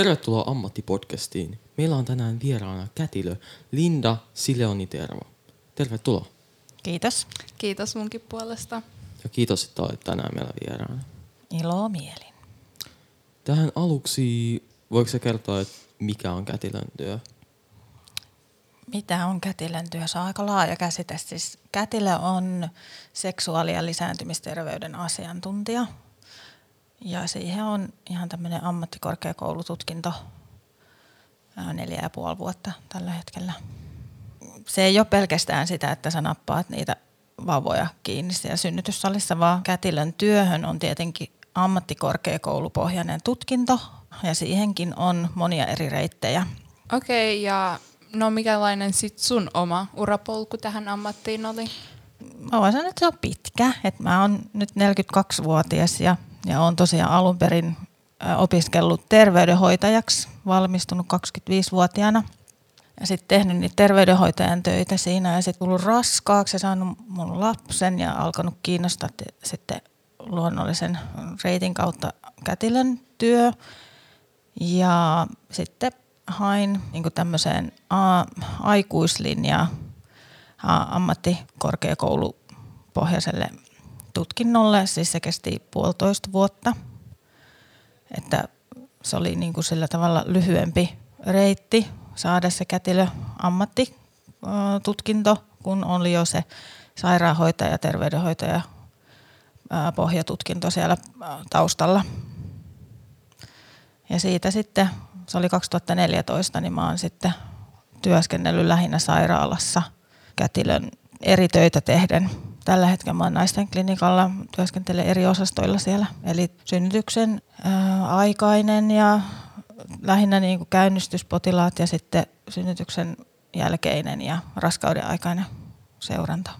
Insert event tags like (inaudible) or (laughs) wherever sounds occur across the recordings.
Tervetuloa Ammattipodcastiin. Meillä on tänään vieraana kätilö Linda Sileoni Tervo. Tervetuloa. Kiitos. Kiitos munkin puolesta. Ja kiitos, että olet tänään meillä vieraana. Ilo mielin. Tähän aluksi, voiko kertoa, että mikä on kätilön työ? Mitä on kätilön työ? Se on aika laaja käsite. Siis kätilö on seksuaali- ja lisääntymisterveyden asiantuntija. Ja siihen on ihan tämmöinen ammattikorkeakoulututkinto neljä ja puoli vuotta tällä hetkellä. Se ei ole pelkästään sitä, että sä nappaat niitä vauvoja kiinni siellä synnytyssalissa, vaan kätilön työhön on tietenkin ammattikorkeakoulupohjainen tutkinto ja siihenkin on monia eri reittejä. Okei, okay, ja no mikälainen sit sun oma urapolku tähän ammattiin oli? Mä voin sanoa, että se on pitkä. Et mä oon nyt 42-vuotias ja, ja oon tosiaan alun perin opiskellut terveydenhoitajaksi, valmistunut 25-vuotiaana. Ja sitten tehnyt niitä terveydenhoitajan töitä siinä ja sitten tullut raskaaksi ja saanut mun lapsen ja alkanut kiinnostaa sitten luonnollisen reitin kautta kätilön työ. Ja sitten hain niin tämmöiseen a- aikuislinjaa ammattikorkeakoulupohjaiselle tutkinnolle. Siis se kesti puolitoista vuotta. Että se oli niin kuin sillä tavalla lyhyempi reitti saada se kätilö ammattitutkinto, kun oli jo se sairaanhoitaja, terveydenhoitaja pohjatutkinto siellä taustalla. Ja siitä sitten, se oli 2014, niin mä oon sitten työskennellyt lähinnä sairaalassa kätilön eri töitä tehden. Tällä hetkellä mä oon naisten klinikalla, työskentelen eri osastoilla siellä. Eli synnytyksen ää, aikainen ja lähinnä niin kuin käynnistyspotilaat ja sitten synnytyksen jälkeinen ja raskauden aikainen seuranta.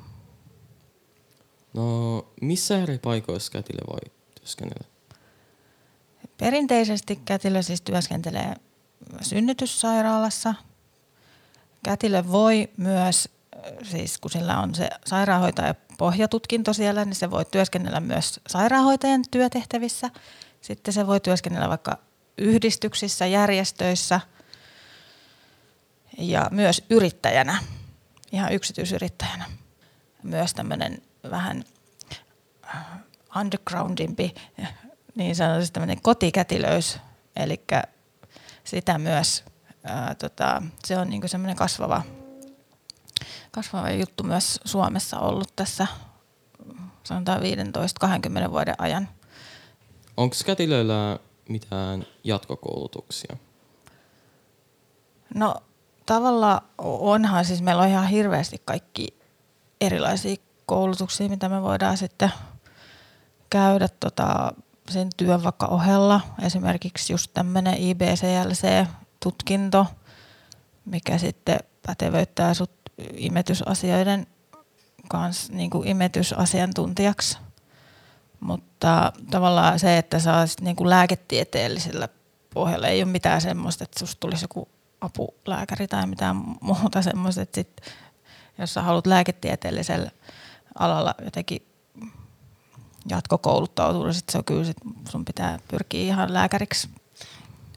No, missä eri paikoissa kätilö voi työskennellä? Perinteisesti kätilö siis työskentelee synnytyssairaalassa. Kätilö voi myös, siis kun sillä on se sairaanhoitaja pohjatutkinto siellä, niin se voi työskennellä myös sairaanhoitajan työtehtävissä. Sitten se voi työskennellä vaikka yhdistyksissä, järjestöissä ja myös yrittäjänä, ihan yksityisyrittäjänä. Myös tämmöinen vähän undergroundimpi, niin sanotusti tämmöinen kotikätilöys, eli sitä myös, ää, tota, se on niin semmoinen kasvava, kasvava juttu myös Suomessa ollut tässä sanotaan 15-20 vuoden ajan. Onko kätilöillä mitään jatkokoulutuksia? No tavallaan onhan, siis meillä on ihan hirveästi kaikki erilaisia koulutuksia, mitä me voidaan sitten käydä tota, sen työn vaikka ohella. Esimerkiksi just tämmöinen IBCLC-tutkinto, mikä sitten pätevöittää sut imetysasioiden kanssa niin kuin imetysasiantuntijaksi. Mutta tavallaan se, että sä olisit niin kuin lääketieteellisellä pohjalla, ei ole mitään semmoista, että susta tulisi joku apulääkäri tai mitään muuta semmoista, että sit, jos sä haluat lääketieteellisellä alalla jotenkin jatkokouluttautua, sit se on kyllä, sit sun pitää pyrkiä ihan lääkäriksi.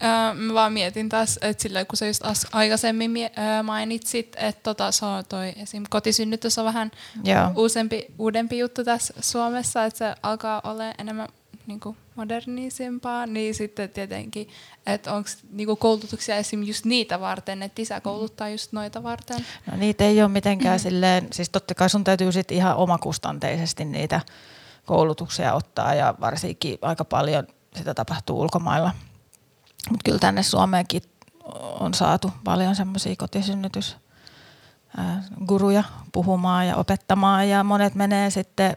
Öö, mä vaan mietin taas, että sillä kun sä just aikaisemmin mie- mainitsit, että tota, se on toi esim. kotisynnytys on vähän Joo. uusempi, uudempi juttu tässä Suomessa, että se alkaa olla enemmän niin kuin modernisempaa, niin sitten tietenkin, että onko niin koulutuksia esim. just niitä varten, että isä kouluttaa just noita varten? No niitä ei ole mitenkään silleen, siis totta kai sun täytyy sitten ihan omakustanteisesti niitä koulutuksia ottaa ja varsinkin aika paljon sitä tapahtuu ulkomailla. Mutta kyllä tänne Suomeenkin on saatu paljon semmoisia kotisynnytys guruja puhumaan ja opettamaan ja monet menee sitten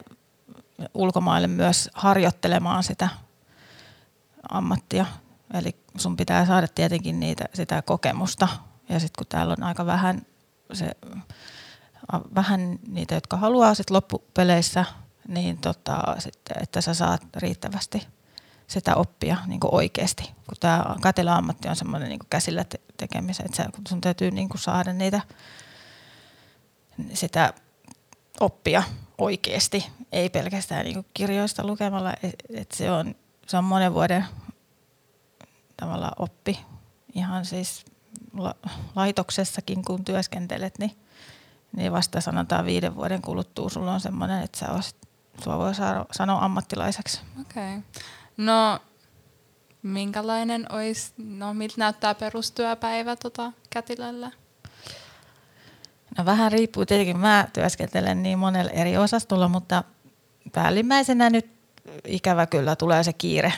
ulkomaille myös harjoittelemaan sitä ammattia. Eli sun pitää saada tietenkin niitä, sitä kokemusta. Ja sitten kun täällä on aika vähän, se, vähän niitä, jotka haluaa sit loppupeleissä, niin tota, sitten, että sä saat riittävästi sitä oppia niin oikeasti. Kun tämä katela-ammatti on semmoinen niin käsillä te- tekemisen, että sun täytyy niin saada niitä, sitä oppia oikeasti, ei pelkästään niin kirjoista lukemalla. Et se, on, se on monen vuoden tavalla oppi ihan siis la- laitoksessakin kun työskentelet, niin, niin vasta sanotaan viiden vuoden kuluttua sulla on semmoinen, että sä olisit, sua voi sanoa ammattilaiseksi. Okei. Okay. No minkälainen olisi, no miltä näyttää perustyöpäivä tota, kätilöllä? No vähän riippuu tietenkin, mä työskentelen niin monella eri osastolla, mutta päällimmäisenä nyt ikävä kyllä tulee se kiire,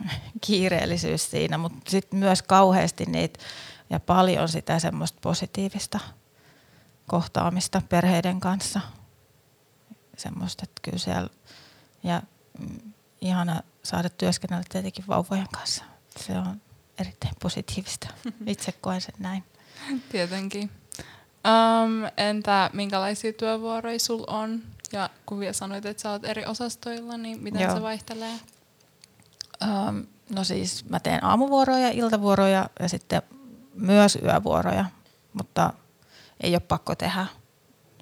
(laughs) kiireellisyys siinä, mutta sitten myös kauheasti niitä ja paljon sitä semmoista positiivista kohtaamista perheiden kanssa. Semmoista, että kyllä siellä, ja mm, ihana saada työskennellä tietenkin vauvojen kanssa. Se on erittäin positiivista. (laughs) Itse koen sen näin. Tietenkin. Um, entä minkälaisia työvuoroja sul on? Ja kun vielä sanoit, että sä oot eri osastoilla, niin miten Joo. se vaihtelee? Um, no siis mä teen aamuvuoroja, iltavuoroja ja sitten myös yövuoroja, mutta ei ole pakko tehdä.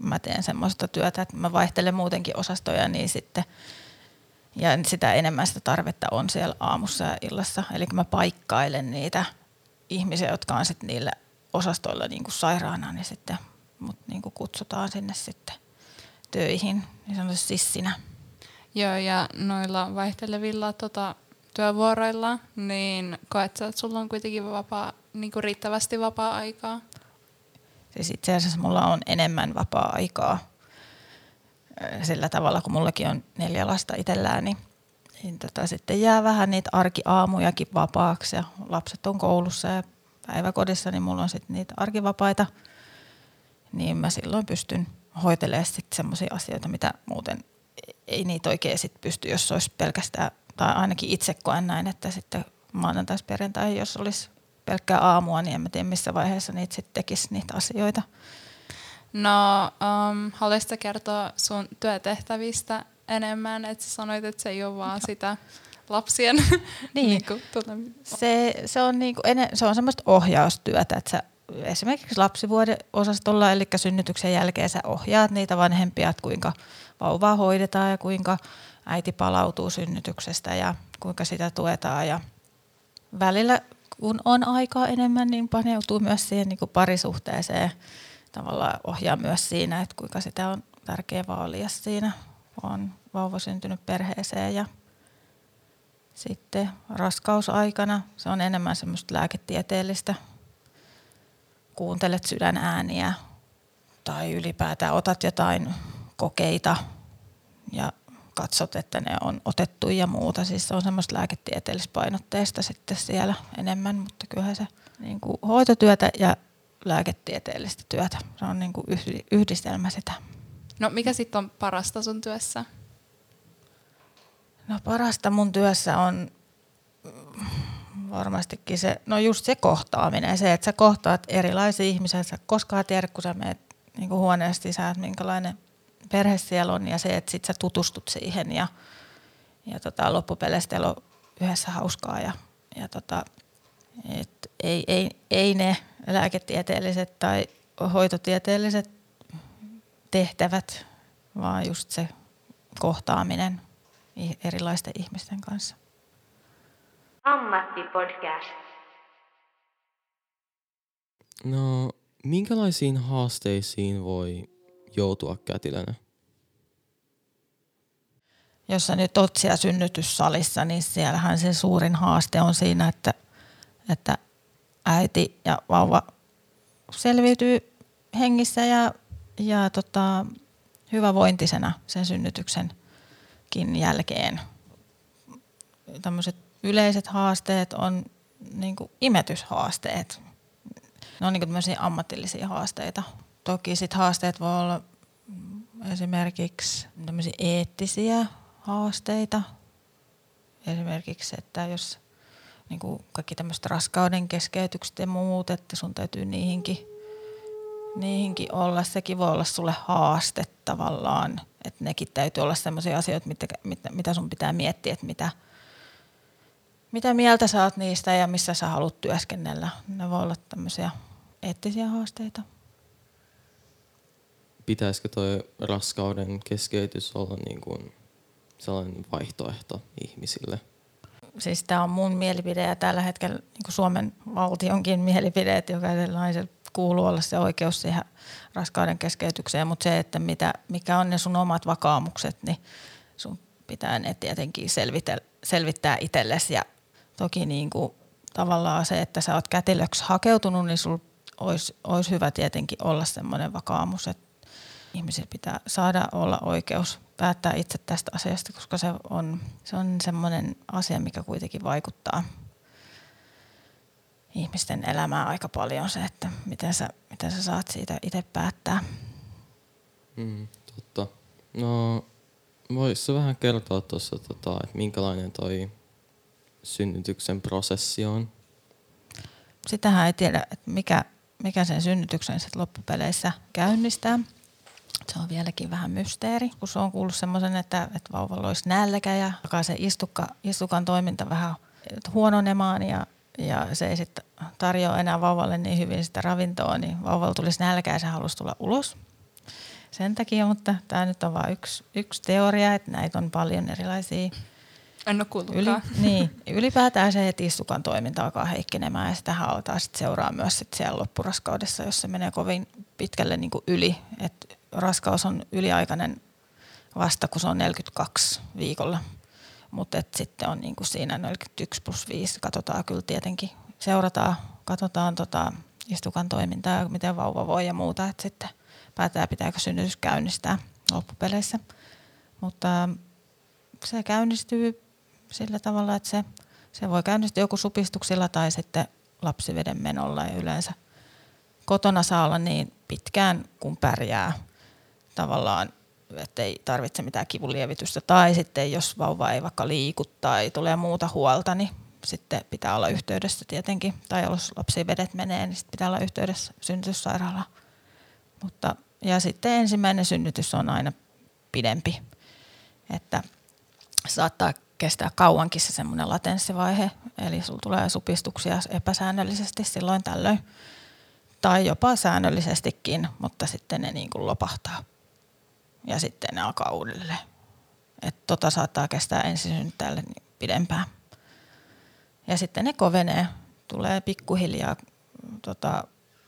Mä teen semmoista työtä, että mä vaihtelen muutenkin osastoja, niin sitten ja sitä enemmän sitä tarvetta on siellä aamussa ja illassa. Eli mä paikkailen niitä ihmisiä, jotka on sitten niillä osastoilla niin kuin sairaana, niin sitten mut niin kuin kutsutaan sinne sitten töihin, niin sanotusti sissinä. Joo, ja noilla vaihtelevilla tota, työvuoroilla, niin koet sä, että sulla on kuitenkin vapaa, niin kuin riittävästi vapaa-aikaa? Siis itse asiassa mulla on enemmän vapaa-aikaa sillä tavalla, kun mullakin on neljä lasta itsellään, niin, niin tota, sitten jää vähän niitä arkiaamujakin vapaaksi ja lapset on koulussa ja päiväkodissa, niin mulla on sitten niitä arkivapaita, niin mä silloin pystyn hoitelemaan sitten semmoisia asioita, mitä muuten ei niitä oikein sit pysty, jos olisi pelkästään, tai ainakin itse koen näin, että sitten maanantais perjantai, jos olisi pelkkää aamua, niin en mä tiedä missä vaiheessa niitä sitten tekisi niitä asioita. No, um, haluaisitko kertoa sun työtehtävistä enemmän, että sä sanoit, että se ei ole vaan sitä lapsien (laughs) niin. niin kuin, se, se, on niin kuin, se on semmoista ohjaustyötä, että sä esimerkiksi lapsivuoden osastolla, eli synnytyksen jälkeen sä ohjaat niitä vanhempia, että kuinka vauvaa hoidetaan ja kuinka äiti palautuu synnytyksestä ja kuinka sitä tuetaan. Ja välillä, kun on aikaa enemmän, niin paneutuu myös siihen niin kuin parisuhteeseen. Tavallaan ohjaa myös siinä, että kuinka sitä on tärkeä vaalia siinä, on vauva syntynyt perheeseen ja sitten raskausaikana se on enemmän semmoista lääketieteellistä. Kuuntelet sydänääniä tai ylipäätään otat jotain kokeita ja katsot, että ne on otettu ja muuta. Siis se on semmoista lääketieteellistä painotteista sitten siellä enemmän, mutta kyllähän se niin kuin hoitotyötä ja lääketieteellistä työtä. Se on niin kuin yhdistelmä sitä. No mikä sitten on parasta sun työssä? No parasta mun työssä on varmastikin se, no just se kohtaaminen, se, että sä kohtaat erilaisia ihmisiä, sä koskaan tiedä, kun sä menet niin huoneesta sisään, että minkälainen perhe siellä on ja se, että sit sä tutustut siihen ja, ja tota, loppupeleistä on yhdessä hauskaa ja, ja tota, et ei, ei, ei ne lääketieteelliset tai hoitotieteelliset tehtävät, vaan just se kohtaaminen erilaisten ihmisten kanssa. Ammattipodcast. No, minkälaisiin haasteisiin voi joutua kätilönä? Jos sä nyt oot siellä synnytyssalissa, niin siellähän se suurin haaste on siinä, että, että äiti ja vauva selviytyy hengissä ja, ja tota, hyvävointisena sen synnytyksenkin jälkeen. Tämmöiset yleiset haasteet on niin kuin imetyshaasteet. Ne on niin kuin ammatillisia haasteita. Toki sit haasteet voi olla esimerkiksi eettisiä haasteita. Esimerkiksi, että jos niin kuin kaikki tämmöiset raskauden keskeytykset ja muut, että sun täytyy niihinkin, niihinkin olla. Sekin voi olla sulle haaste tavallaan, että nekin täytyy olla sellaisia asioita, mitä, mitä, mitä sun pitää miettiä, että mitä, mitä mieltä sä oot niistä ja missä sä haluat työskennellä. Ne voi olla tämmöisiä eettisiä haasteita. Pitäisikö toi raskauden keskeytys olla niin kuin sellainen vaihtoehto ihmisille? Siis tämä on mun mielipide ja tällä hetkellä niin Suomen valtionkin mielipide, että jokaisella naisella kuuluu olla se oikeus siihen raskauden keskeytykseen, mutta se, että mitä, mikä on ne sun omat vakaumukset, niin sun pitää ne tietenkin selvitä, selvittää itsellesi ja toki niin kuin tavallaan se, että sä oot kätilöksi hakeutunut, niin sul olisi, olisi hyvä tietenkin olla semmoinen vakaumus, että ihmisillä pitää saada olla oikeus päättää itse tästä asiasta, koska se on, se on semmoinen asia, mikä kuitenkin vaikuttaa ihmisten elämään aika paljon se, että miten sä, miten sä saat siitä itse päättää. Mm, totta. No, voisi vähän kertoa tuossa, tota, että minkälainen toi synnytyksen prosessi on? Sitähän ei tiedä, että mikä, mikä sen synnytyksen sit loppupeleissä käynnistää. Se on vieläkin vähän mysteeri, kun se on kuullut semmoisen, että, että vauvalla olisi nälkä ja alkaa se istukka, istukan toiminta vähän huononemaan ja, ja se ei sitten tarjoa enää vauvalle niin hyvin sitä ravintoa, niin vauvalla tulisi nälkä ja se haluaisi tulla ulos. Sen takia, mutta tämä nyt on vain yksi, yksi teoria, että näitä on paljon erilaisia en ole Yli, niin, ylipäätään se, että istukan toiminta alkaa heikkenemään ja sitä halutaan sit seuraa myös sit siellä loppuraskaudessa, jos se menee kovin pitkälle niin kuin yli. Et raskaus on yliaikainen vasta, kun se on 42 viikolla. Mutta sitten on niin kuin siinä 41 plus 5, katsotaan kyllä tietenkin, seurataan, katsotaan tota istukan toimintaa ja miten vauva voi ja muuta, että sitten päätää pitääkö synnytys käynnistää loppupeleissä. Mutta se käynnistyy sillä tavalla, että se, se voi käynnistyä joku supistuksilla tai sitten lapsiveden menolla ja yleensä kotona saa olla niin pitkään kun pärjää tavallaan, että ei tarvitse mitään kivunlievitystä. Tai sitten jos vauva ei vaikka liiku tai tulee muuta huolta, niin sitten pitää olla yhteydessä tietenkin, tai jos lapsivedet menee, niin sitten pitää olla yhteydessä synnytyssairaalaan. Mutta, ja sitten ensimmäinen synnytys on aina pidempi, että saattaa kestää kauankin se semmoinen latenssivaihe, eli sulla tulee supistuksia epäsäännöllisesti silloin tällöin, tai jopa säännöllisestikin, mutta sitten ne niin kuin lopahtaa ja sitten ne alkaa uudelleen. Et tota saattaa kestää ensisynnyttäjälle niin pidempään. Ja sitten ne kovenee, tulee pikkuhiljaa tota,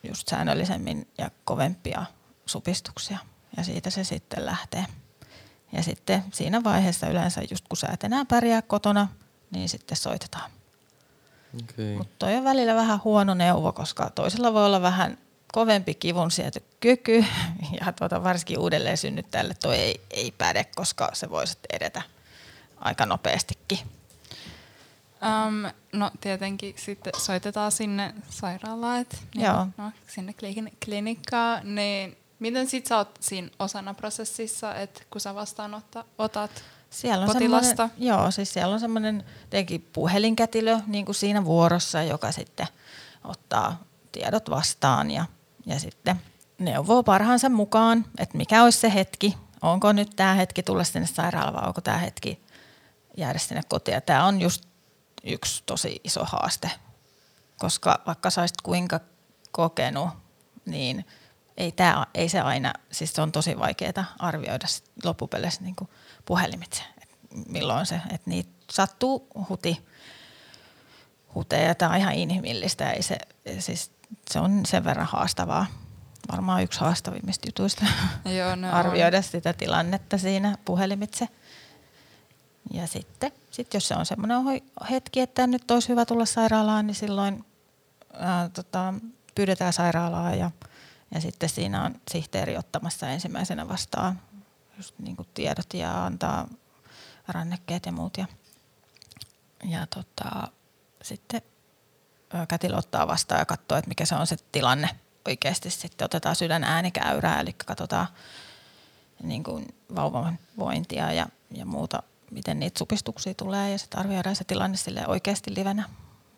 just säännöllisemmin ja kovempia supistuksia ja siitä se sitten lähtee. Ja sitten siinä vaiheessa yleensä just kun sä et enää pärjää kotona, niin sitten soitetaan. Okay. Mutta toi on välillä vähän huono neuvo, koska toisella voi olla vähän kovempi kivun kyky (laughs) ja tuota, varsinkin uudelleen synnyttäjälle toi ei, ei päde, koska se voisi edetä aika nopeastikin. Um, no tietenkin sitten soitetaan sinne sairaalaan, niin, Joo. No, sinne klinikkaan, niin Miten sit sä oot siinä osana prosessissa, että kun sä vastaanotat siellä on potilasta? Joo, siis siellä on semmoinen puhelinkätilö niin kuin siinä vuorossa, joka sitten ottaa tiedot vastaan ja, ja sitten neuvoo parhaansa mukaan, että mikä olisi se hetki, onko nyt tämä hetki tulla sinne sairaalaan vai onko tämä hetki jäädä sinne kotiin. Tämä on just yksi tosi iso haaste, koska vaikka saisit kuinka kokenut, niin – ei, tää, ei se aina, siis se on tosi vaikeaa arvioida loppupeleissä niin puhelimitse, että milloin se, että niitä sattuu huti, huteja, tämä on ihan inhimillistä, ei se, siis se on sen verran haastavaa. Varmaan yksi haastavimmista jutuista Joo, no (laughs) arvioida on. sitä tilannetta siinä puhelimitse. Ja sitten sit jos se on semmoinen hetki, että nyt olisi hyvä tulla sairaalaan, niin silloin ää, tota, pyydetään sairaalaa ja – ja sitten siinä on sihteeri ottamassa ensimmäisenä vastaan just niin kuin tiedot ja antaa rannekkeet ja muut. Ja, ja tota, sitten kätilö ottaa vastaan ja katsoo, että mikä se on se tilanne oikeasti. Sitten otetaan sydän äänikäyrää, eli katsotaan niin kuin vauvan vointia ja, ja muuta, miten niitä supistuksia tulee ja sitten arvioidaan se tilanne sille oikeasti livenä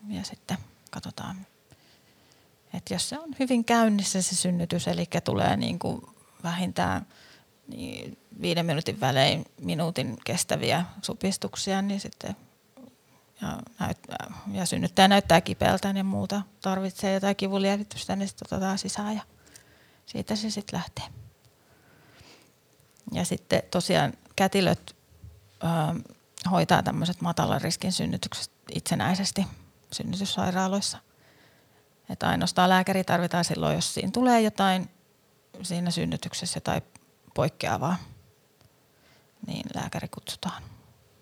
ja sitten katsotaan, et jos se on hyvin käynnissä se synnytys, eli tulee niin kuin vähintään niin viiden minuutin välein minuutin kestäviä supistuksia, niin sitten ja, näyttää, ja synnyttäjä näyttää kipeältä ja muuta, tarvitsee jotain kivunlievitystä, niin sitten otetaan sisään ja siitä se sitten lähtee. Ja sitten tosiaan kätilöt ö, hoitaa tämmöiset matalan riskin synnytykset itsenäisesti synnytyssairaaloissa. Että ainoastaan lääkäri tarvitaan silloin, jos siinä tulee jotain siinä synnytyksessä tai poikkeavaa, niin lääkäri kutsutaan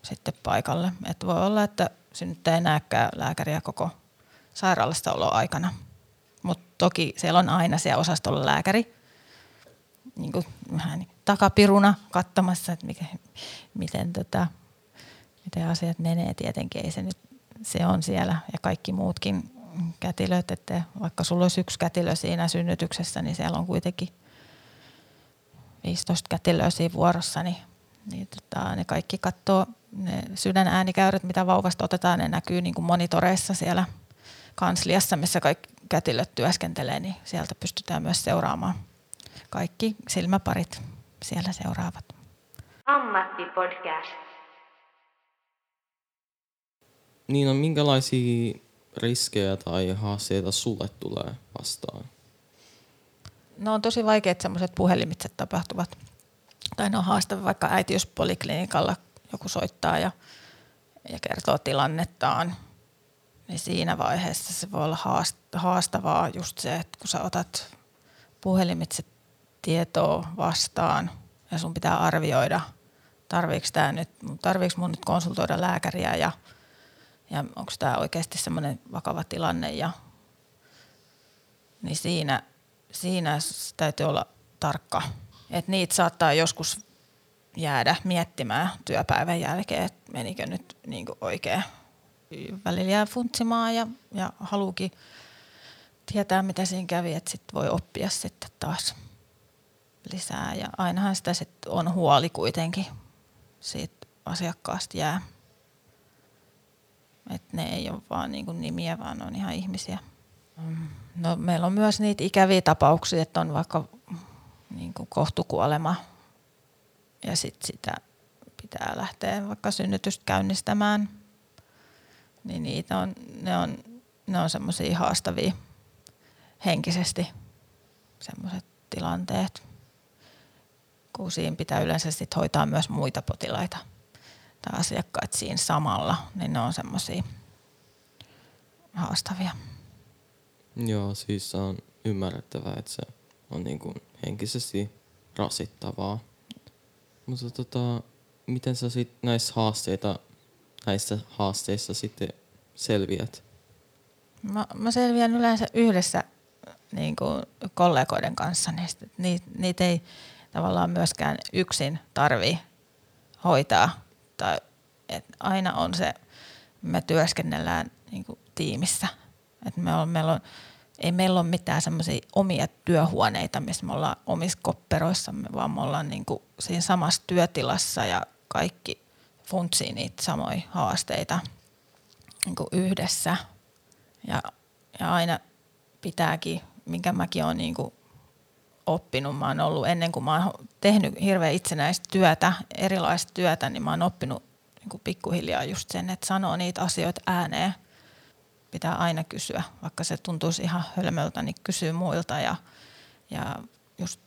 sitten paikalle. Että voi olla, että synnyttäjä ei näekään lääkäriä koko sairaalasta aikana. Mutta toki siellä on aina siellä osastolla lääkäri, niin kuin vähän takapiruna katsomassa, että mikä, miten, tota, miten asiat menee. Tietenkin ei se nyt, se on siellä ja kaikki muutkin kätilöt, että vaikka sulla olisi yksi kätilö siinä synnytyksessä, niin siellä on kuitenkin 15 kätilöä siinä vuorossa, niin, niin tota, ne kaikki katsoo ne sydänäänikäyrät, mitä vauvasta otetaan, ne näkyy niin kuin monitoreissa siellä kansliassa, missä kaikki kätilöt työskentelee, niin sieltä pystytään myös seuraamaan kaikki silmäparit siellä seuraavat. Ammattipodcast. Niin on, minkälaisia riskejä tai haasteita sulle tulee vastaan? No on tosi vaikeat semmoiset puhelimitset tapahtuvat. Tai ne on haastavia vaikka äitiyspoliklinikalla joku soittaa ja, ja kertoo tilannettaan. Niin siinä vaiheessa se voi olla haastavaa just se, että kun sä otat puhelimitse tietoa vastaan ja sun pitää arvioida, tarviiko, tää nyt, tarviiko mun nyt konsultoida lääkäriä ja, ja onko tämä oikeasti semmoinen vakava tilanne. Ja, niin siinä, siinä täytyy olla tarkka. että niitä saattaa joskus jäädä miettimään työpäivän jälkeen, että menikö nyt niin oikein. Välillä jää funtsimaan ja, ja haluukin tietää, mitä siinä kävi, että sitten voi oppia sitten taas lisää. Ja ainahan sitä sit on huoli kuitenkin siitä asiakkaasta jää. Että ne ei ole vaan niinku nimiä, vaan ne on ihan ihmisiä. No, meillä on myös niitä ikäviä tapauksia, että on vaikka niinku kohtukuolema ja sitten sitä pitää lähteä vaikka synnytystä käynnistämään. Niin niitä on, ne on, ne on semmoisia haastavia henkisesti semmoiset tilanteet kun siinä pitää yleensä sit hoitaa myös muita potilaita tai asiakkaita siinä samalla, niin ne on semmoisia haastavia. Joo, siis on ymmärrettävää, että se on niin kuin henkisesti rasittavaa. Mutta tota, miten sä sit näissä haasteita, näissä haasteissa sitten selviät? Mä, mä selviän yleensä yhdessä niin kuin kollegoiden kanssa. Niistä, niitä, niitä ei, tavallaan myöskään yksin tarvii hoitaa. Tai, et aina on se, me työskennellään niin kuin tiimissä. Et me on, meillä on, ei meillä ole mitään semmoisia omia työhuoneita, missä me ollaan omissa kopperoissamme, vaan me ollaan niin kuin siinä samassa työtilassa ja kaikki funtsii niitä samoja haasteita niin kuin yhdessä. Ja, ja aina pitääkin, minkä mäkin olen niin kuin oppinut. Mä oon ollut ennen kuin mä oon tehnyt hirveän itsenäistä työtä, erilaista työtä, niin mä oon oppinut niin kuin pikkuhiljaa just sen, että sanoo niitä asioita ääneen. Pitää aina kysyä, vaikka se tuntuisi ihan hölmöltä, niin kysyy muilta ja, ja just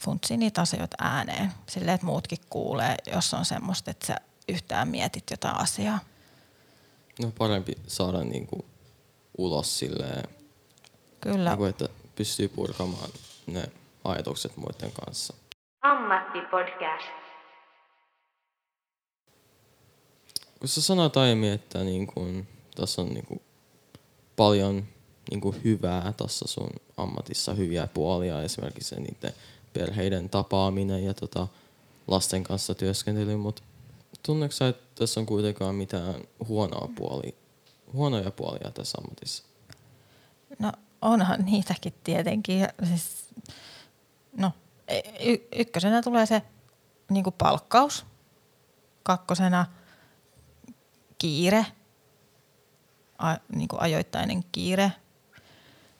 funtsii niitä asioita ääneen. Silleen, että muutkin kuulee, jos on semmoista, että sä yhtään mietit jotain asiaa. No parempi saada niinku ulos silleen, Kyllä. Niinku, että pystyy purkamaan ne ajatukset muiden kanssa. Ammattipodcast. Kun sä sanoit aiemmin, että niin kun, tässä on niin kun, paljon niin kun, hyvää tässä sun ammatissa, hyviä puolia, esimerkiksi se niiden perheiden tapaaminen ja tota, lasten kanssa työskentely, mutta tunneeko että tässä on kuitenkaan mitään huonoa puolia, huonoja puolia tässä ammatissa? No onhan niitäkin tietenkin. Siis, no, y- ykkösenä tulee se niin kuin palkkaus, kakkosena kiire, a, niin kuin ajoittainen kiire.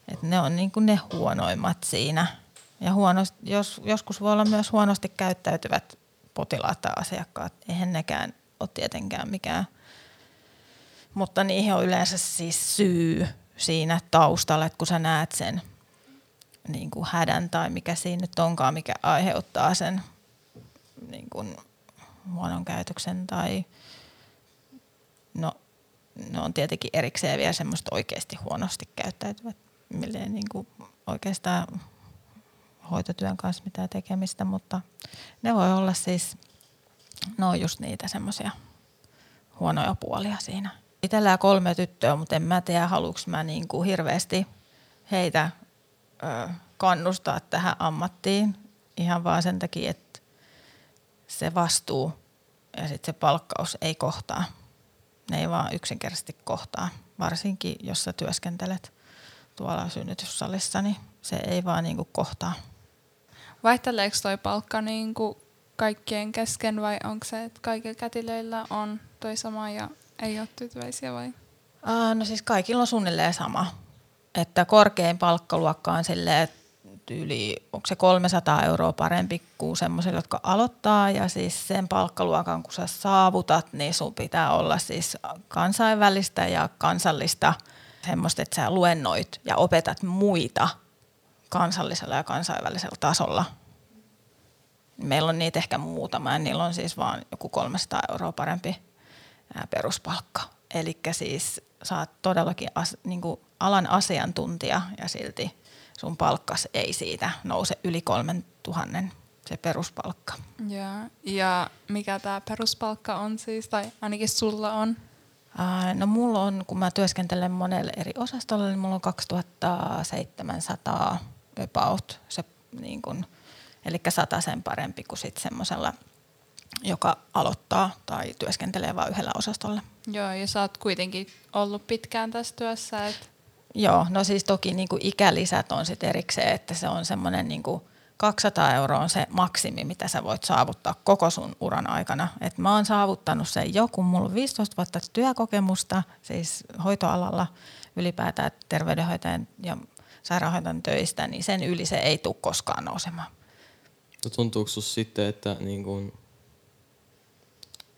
Et ne on niin kuin ne huonoimmat siinä. Ja huonost, jos, joskus voi olla myös huonosti käyttäytyvät potilaat tai asiakkaat. Eihän nekään ole tietenkään mikään. Mutta niihin on yleensä siis syy siinä taustalla, että kun sä näet sen niin kuin hädän tai mikä siinä nyt onkaan, mikä aiheuttaa sen niin kuin huonon käytöksen tai ne on tietenkin erikseen vielä semmoista oikeasti huonosti käyttäytyvät, millä ei niin kuin oikeastaan hoitotyön kanssa mitään tekemistä, mutta ne voi olla siis, ne on just niitä semmoisia huonoja puolia siinä. Itsellään kolme tyttöä, mutta en mä tiedä, haluanko mä niin kuin hirveästi heitä ö, kannustaa tähän ammattiin ihan vaan sen takia, että se vastuu ja sitten se palkkaus ei kohtaa. Ne ei vaan yksinkertaisesti kohtaa, varsinkin jos sä työskentelet tuolla synnytyssalissa, niin se ei vaan niinku kohtaa. Vaihteleeko toi palkka niinku kaikkien kesken vai onko se, että kaikilla kätilöillä on toi sama ja ei ole tyytyväisiä vai? Aa, no siis kaikilla on suunnilleen sama. Että korkein palkkaluokka on silleen, yli, onko se 300 euroa parempi kuin semmoisille, jotka aloittaa. Ja siis sen palkkaluokan, kun sä saavutat, niin sun pitää olla siis kansainvälistä ja kansallista semmoista, että sä luennoit ja opetat muita kansallisella ja kansainvälisellä tasolla. Meillä on niitä ehkä muutama ja niillä on siis vaan joku 300 euroa parempi peruspalkka. Eli siis oot todellakin as, niin alan asiantuntija ja silti sun palkkas ei siitä nouse yli kolmen tuhannen se peruspalkka. Ja, ja mikä tämä peruspalkka on siis, tai ainakin sulla on? no mulla on, kun mä työskentelen monelle eri osastolle, niin mulla on 2700 about, se niin kun, eli sata sen parempi kuin sitten semmoisella, joka aloittaa tai työskentelee vain yhdellä osastolla. Joo, ja sä oot kuitenkin ollut pitkään tässä työssä, että Joo, no siis toki niin kuin ikälisät on sitten erikseen, että se on semmoinen niin kuin 200 euroa on se maksimi, mitä sä voit saavuttaa koko sun uran aikana. Et mä oon saavuttanut sen joku, mulla on 15 vuotta työkokemusta, siis hoitoalalla ylipäätään terveydenhoitajan ja sairaanhoitajan töistä, niin sen yli se ei tule koskaan nousemaan. Tuntuuko sinusta sitten, että niin kun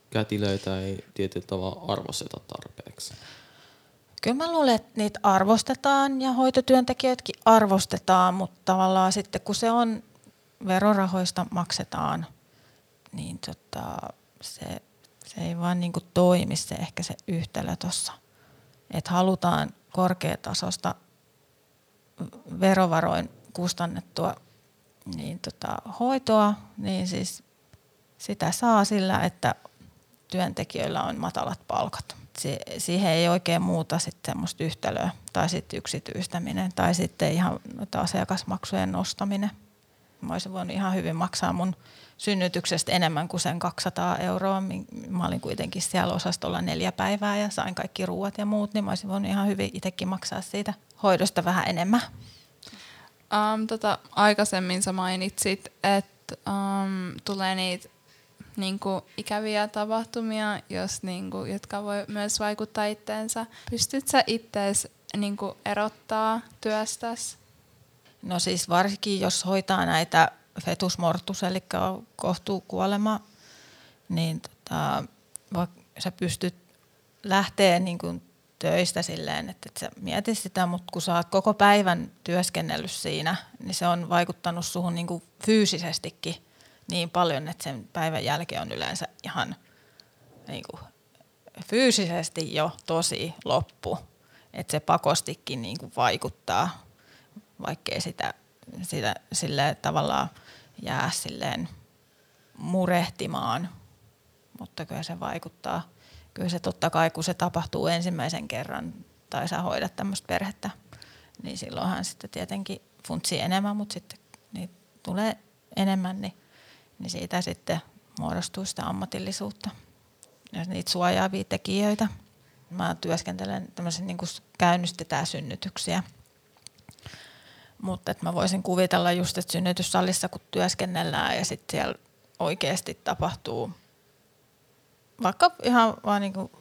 kätilöitä ei tietyllä tavalla arvosteta tarpeeksi? Kyllä mä luulen, että niitä arvostetaan ja hoitotyöntekijöitäkin arvostetaan, mutta tavallaan sitten kun se on verorahoista maksetaan, niin tota, se, se ei vaan niin toimi se ehkä se yhtälö tuossa. Että halutaan korkeatasosta verovaroin kustannettua niin tota, hoitoa, niin siis sitä saa sillä, että työntekijöillä on matalat palkat se, siihen ei oikein muuta sitten semmoista yhtälöä tai sitten yksityistäminen tai sitten ihan asiakasmaksujen nostaminen. Mä olisin voinut ihan hyvin maksaa mun synnytyksestä enemmän kuin sen 200 euroa. Mä olin kuitenkin siellä osastolla neljä päivää ja sain kaikki ruuat ja muut, niin mä olisin voinut ihan hyvin itsekin maksaa siitä hoidosta vähän enemmän. Um, tota, aikaisemmin sä mainitsit, että um, tulee niitä niin kuin, ikäviä tapahtumia, jos, niin kuin, jotka voi myös vaikuttaa itteensä. Pystyt sä ittees niin erottaa työstäs? No siis varsinkin, jos hoitaa näitä fetusmortus, eli kohtuukuolema, niin tota, sä pystyt lähteä niin kuin töistä silleen, että et sä mietit sitä, mutta kun sä oot koko päivän työskennellyt siinä, niin se on vaikuttanut suhun niin kuin fyysisestikin niin paljon, että sen päivän jälkeen on yleensä ihan niin kuin, fyysisesti jo tosi loppu. Että se pakostikin niin kuin vaikuttaa, vaikkei sitä, sitä sille tavallaan jää silleen murehtimaan, mutta kyllä se vaikuttaa. Kyllä se totta kai, kun se tapahtuu ensimmäisen kerran tai sä hoidat tämmöistä perhettä, niin silloinhan sitten tietenkin funtsii enemmän, mutta sitten niin tulee enemmän, niin niin siitä sitten muodostuu sitä ammatillisuutta ja niitä suojaavia tekijöitä. Mä työskentelen tämmöisen niin kuin käynnistetään synnytyksiä. Mutta mä voisin kuvitella just, että synnytyssalissa kun työskennellään ja sitten siellä oikeasti tapahtuu vaikka ihan vaan niin kuin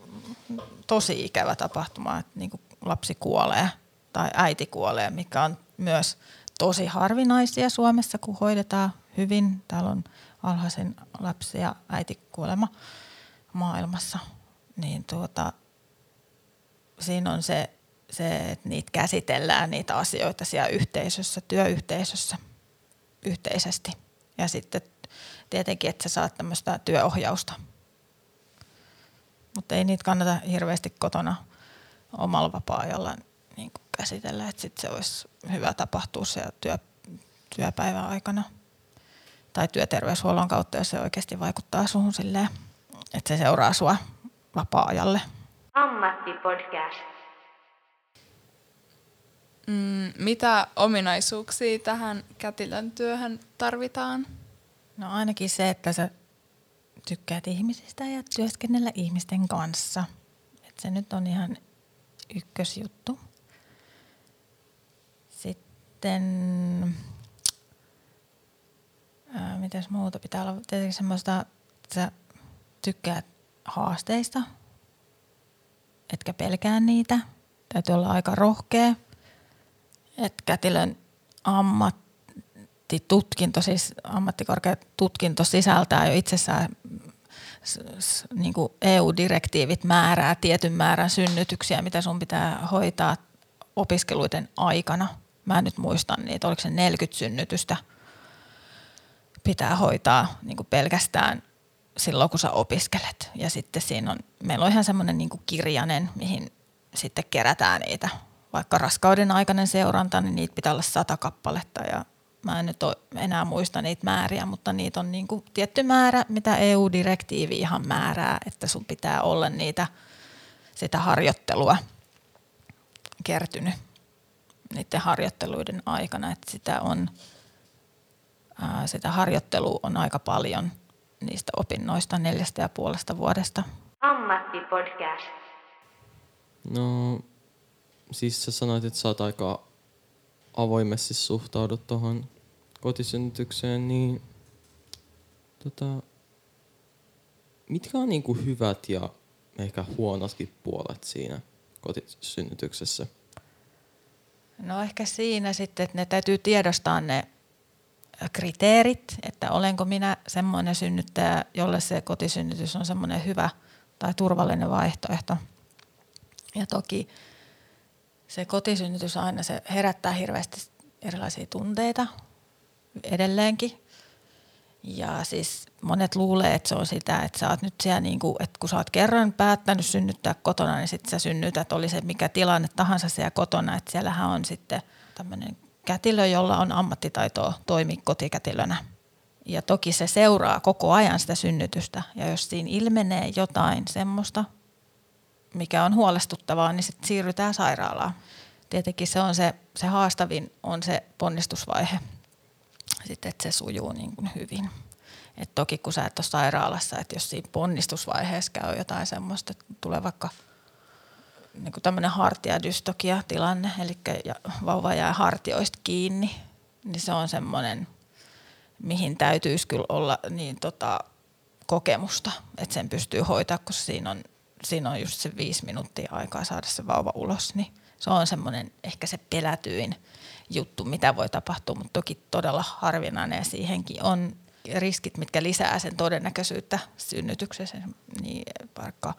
tosi ikävä tapahtuma, että niin kuin lapsi kuolee tai äiti kuolee, mikä on myös tosi harvinaisia Suomessa, kun hoidetaan hyvin. Täällä on alhaisen lapsi- ja äitikuolema maailmassa, niin tuota, siinä on se, se, että niitä käsitellään niitä asioita siellä yhteisössä, työyhteisössä yhteisesti. Ja sitten tietenkin, että sä saat tämmöistä työohjausta. Mutta ei niitä kannata hirveästi kotona omalla vapaa-ajalla niin käsitellä, että sit se olisi hyvä tapahtua se työ, työpäivän aikana tai työterveyshuollon kautta, jos se oikeasti vaikuttaa suhun silleen, että se seuraa sua vapaa-ajalle. Ammattipodcast. Mm, mitä ominaisuuksia tähän kätilön työhön tarvitaan? No ainakin se, että sä tykkäät ihmisistä ja työskennellä ihmisten kanssa. Et se nyt on ihan ykkösjuttu. Sitten, mitäs muuta pitää olla? Tietenkin semmoista, että sä tykkäät haasteista, etkä pelkää niitä. Täytyy olla aika rohkea. Et kätilön ammattitutkinto, siis ammattikorkeatutkinto sisältää jo itsessään niin kuin EU-direktiivit määrää tietyn määrän synnytyksiä, mitä sun pitää hoitaa opiskeluiden aikana. Mä en nyt muistan niitä, oliko se 40 synnytystä pitää hoitaa niin kuin pelkästään silloin, kun sä opiskelet. Ja sitten siinä on, meillä on ihan semmoinen niin kirjanen, mihin sitten kerätään niitä. Vaikka raskauden aikainen seuranta, niin niitä pitää olla sata kappaletta ja mä en nyt ole enää muista niitä määriä, mutta niitä on niin kuin tietty määrä, mitä EU-direktiivi ihan määrää, että sun pitää olla niitä, sitä harjoittelua kertynyt niiden harjoitteluiden aikana, että sitä on, ää, sitä harjoittelua on aika paljon niistä opinnoista neljästä ja puolesta vuodesta. Ammattipodcast. No, siis sä sanoit, että sä oot aika avoimesti suhtaudut tuohon kotisynnytykseen, niin tota, mitkä on niinku hyvät ja ehkä huonotkin puolet siinä kotisynnytyksessä? No ehkä siinä sitten, että ne täytyy tiedostaa ne kriteerit, että olenko minä semmoinen synnyttäjä, jolle se kotisynnytys on semmoinen hyvä tai turvallinen vaihtoehto. Ja toki se kotisynnytys aina se herättää hirveästi erilaisia tunteita edelleenkin. Ja siis monet luulee, että se on sitä, että sä oot nyt siellä niin kuin, että kun sä oot kerran päättänyt synnyttää kotona, niin sitten sä synnytät, oli se mikä tilanne tahansa siellä kotona. Että siellähän on sitten tämmöinen kätilö, jolla on ammattitaitoa toimia kotikätilönä. Ja toki se seuraa koko ajan sitä synnytystä. Ja jos siinä ilmenee jotain semmoista, mikä on huolestuttavaa, niin sitten siirrytään sairaalaan. Tietenkin se on se, se haastavin on se ponnistusvaihe, sitten että se sujuu niin kuin hyvin. Et toki kun sä et ole sairaalassa, että jos siinä ponnistusvaiheessa käy jotain semmoista, että tulee vaikka niin kuin tämmöinen hartiadystokia tilanne, eli vauva jää hartioista kiinni, niin se on semmoinen, mihin täytyisi kyllä olla niin tota, kokemusta, että sen pystyy hoitaa, koska siinä on siinä on just se viisi minuuttia aikaa saada se vauva ulos, niin se on semmoinen ehkä se pelätyin juttu, mitä voi tapahtua, mutta toki todella harvinainen ja siihenkin on riskit, mitkä lisää sen todennäköisyyttä synnytyksessä, niin vaikka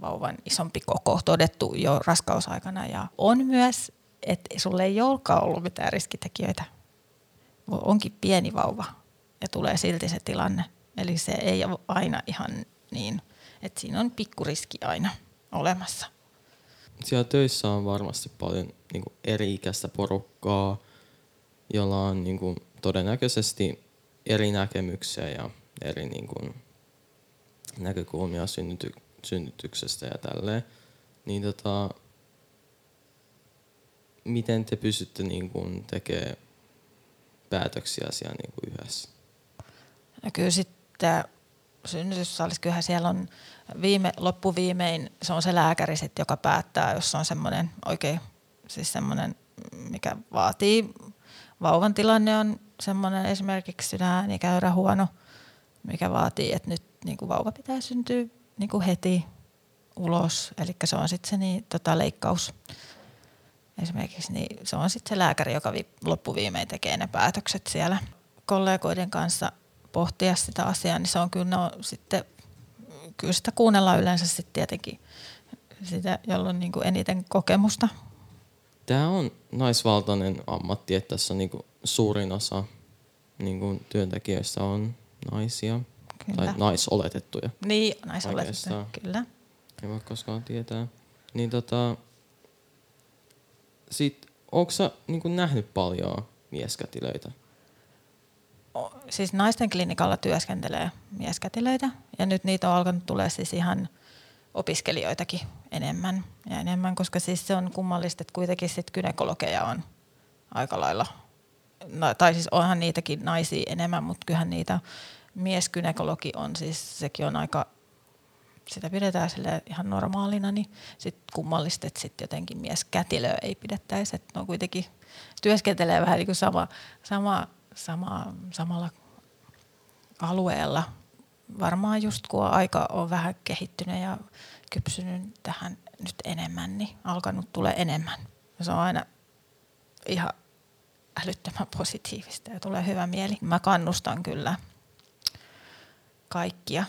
vauvan isompi koko todettu jo raskausaikana ja on myös, että sulle ei olekaan ollut mitään riskitekijöitä. Onkin pieni vauva ja tulee silti se tilanne. Eli se ei ole aina ihan niin – että siinä on pikkuriski aina olemassa. Siellä töissä on varmasti paljon niin kuin eri-ikäistä porukkaa, jolla on niin kuin, todennäköisesti eri näkemyksiä ja eri niin kuin, näkökulmia synnyty, synnytyksestä ja tälleen. Niin tota, miten te pystytte niin kuin, tekemään päätöksiä siellä niin kuin yhdessä? No kyllä sitten synnytyssalissa, kyllähän siellä on viime, loppuviimein, se on se lääkäri sit, joka päättää, jos on semmoinen oikein, siis semmoinen, mikä vaatii, vauvan tilanne on semmoinen esimerkiksi sydänäänikäyrä huono, mikä vaatii, että nyt niin kuin vauva pitää syntyä niin kuin heti ulos, eli se on sitten se niin, tota, leikkaus esimerkiksi, niin se on sitten se lääkäri, joka vi, loppuviimein tekee ne päätökset siellä kollegoiden kanssa pohtia sitä asiaa, niin se on kyllä, no, sitten, kyllä sitä kuunnellaan yleensä sitten tietenkin sitä, jolla on niin kuin eniten kokemusta. Tämä on naisvaltainen ammatti, että tässä on niin kuin suurin osa niin kuin työntekijöistä on naisia. Kyllä. Tai naisoletettuja. Niin, naisoletettuja, kyllä. Ei voi koskaan tietää. Niin tota, sit, onko sä niin nähnyt paljon mieskätilöitä? siis naisten klinikalla työskentelee mieskätilöitä ja nyt niitä on alkanut tulee siis ihan opiskelijoitakin enemmän ja enemmän, koska siis se on kummallista, että kuitenkin sit gynekologeja on aika lailla, no, tai siis onhan niitäkin naisia enemmän, mutta kyllähän niitä miesgynekologi on siis, sekin on aika, sitä pidetään sille ihan normaalina, niin sitten kummallista, että sitten jotenkin mieskätilö ei pidettäisi, että no kuitenkin työskentelee vähän niin kuin sama, sama sama, samalla alueella. Varmaan just kun aika on vähän kehittynyt ja kypsynyt tähän nyt enemmän, niin alkanut tulee enemmän. Se on aina ihan älyttömän positiivista ja tulee hyvä mieli. Mä kannustan kyllä kaikkia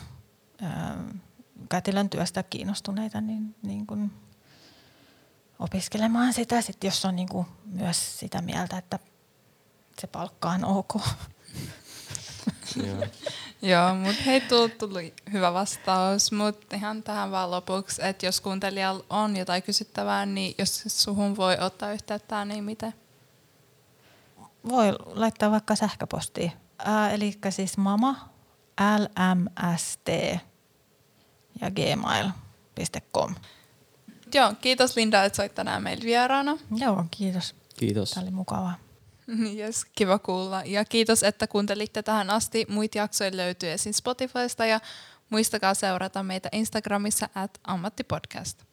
kätilön työstä kiinnostuneita niin, niin kuin opiskelemaan sitä, sit jos on niin kuin myös sitä mieltä, että se palkka on ok. Joo. (laughs) Mutta hei, tuli hyvä vastaus. Mutta ihan tähän vaan lopuksi, että jos kuuntelijalla on jotain kysyttävää, niin jos suhun voi ottaa yhteyttä, niin miten? Voi laittaa vaikka sähköpostiin. Ää, eli siis mama, lmst ja gmail.com. Joo, kiitos Linda, että soit tänään meillä vieraana. Joo, kiitos. Kiitos. Tämä oli mukavaa. (laughs) Yes, kiva kuulla. Ja kiitos, että kuuntelitte tähän asti. Muita jaksoja löytyy esim. Spotifysta ja muistakaa seurata meitä Instagramissa at ammattipodcast.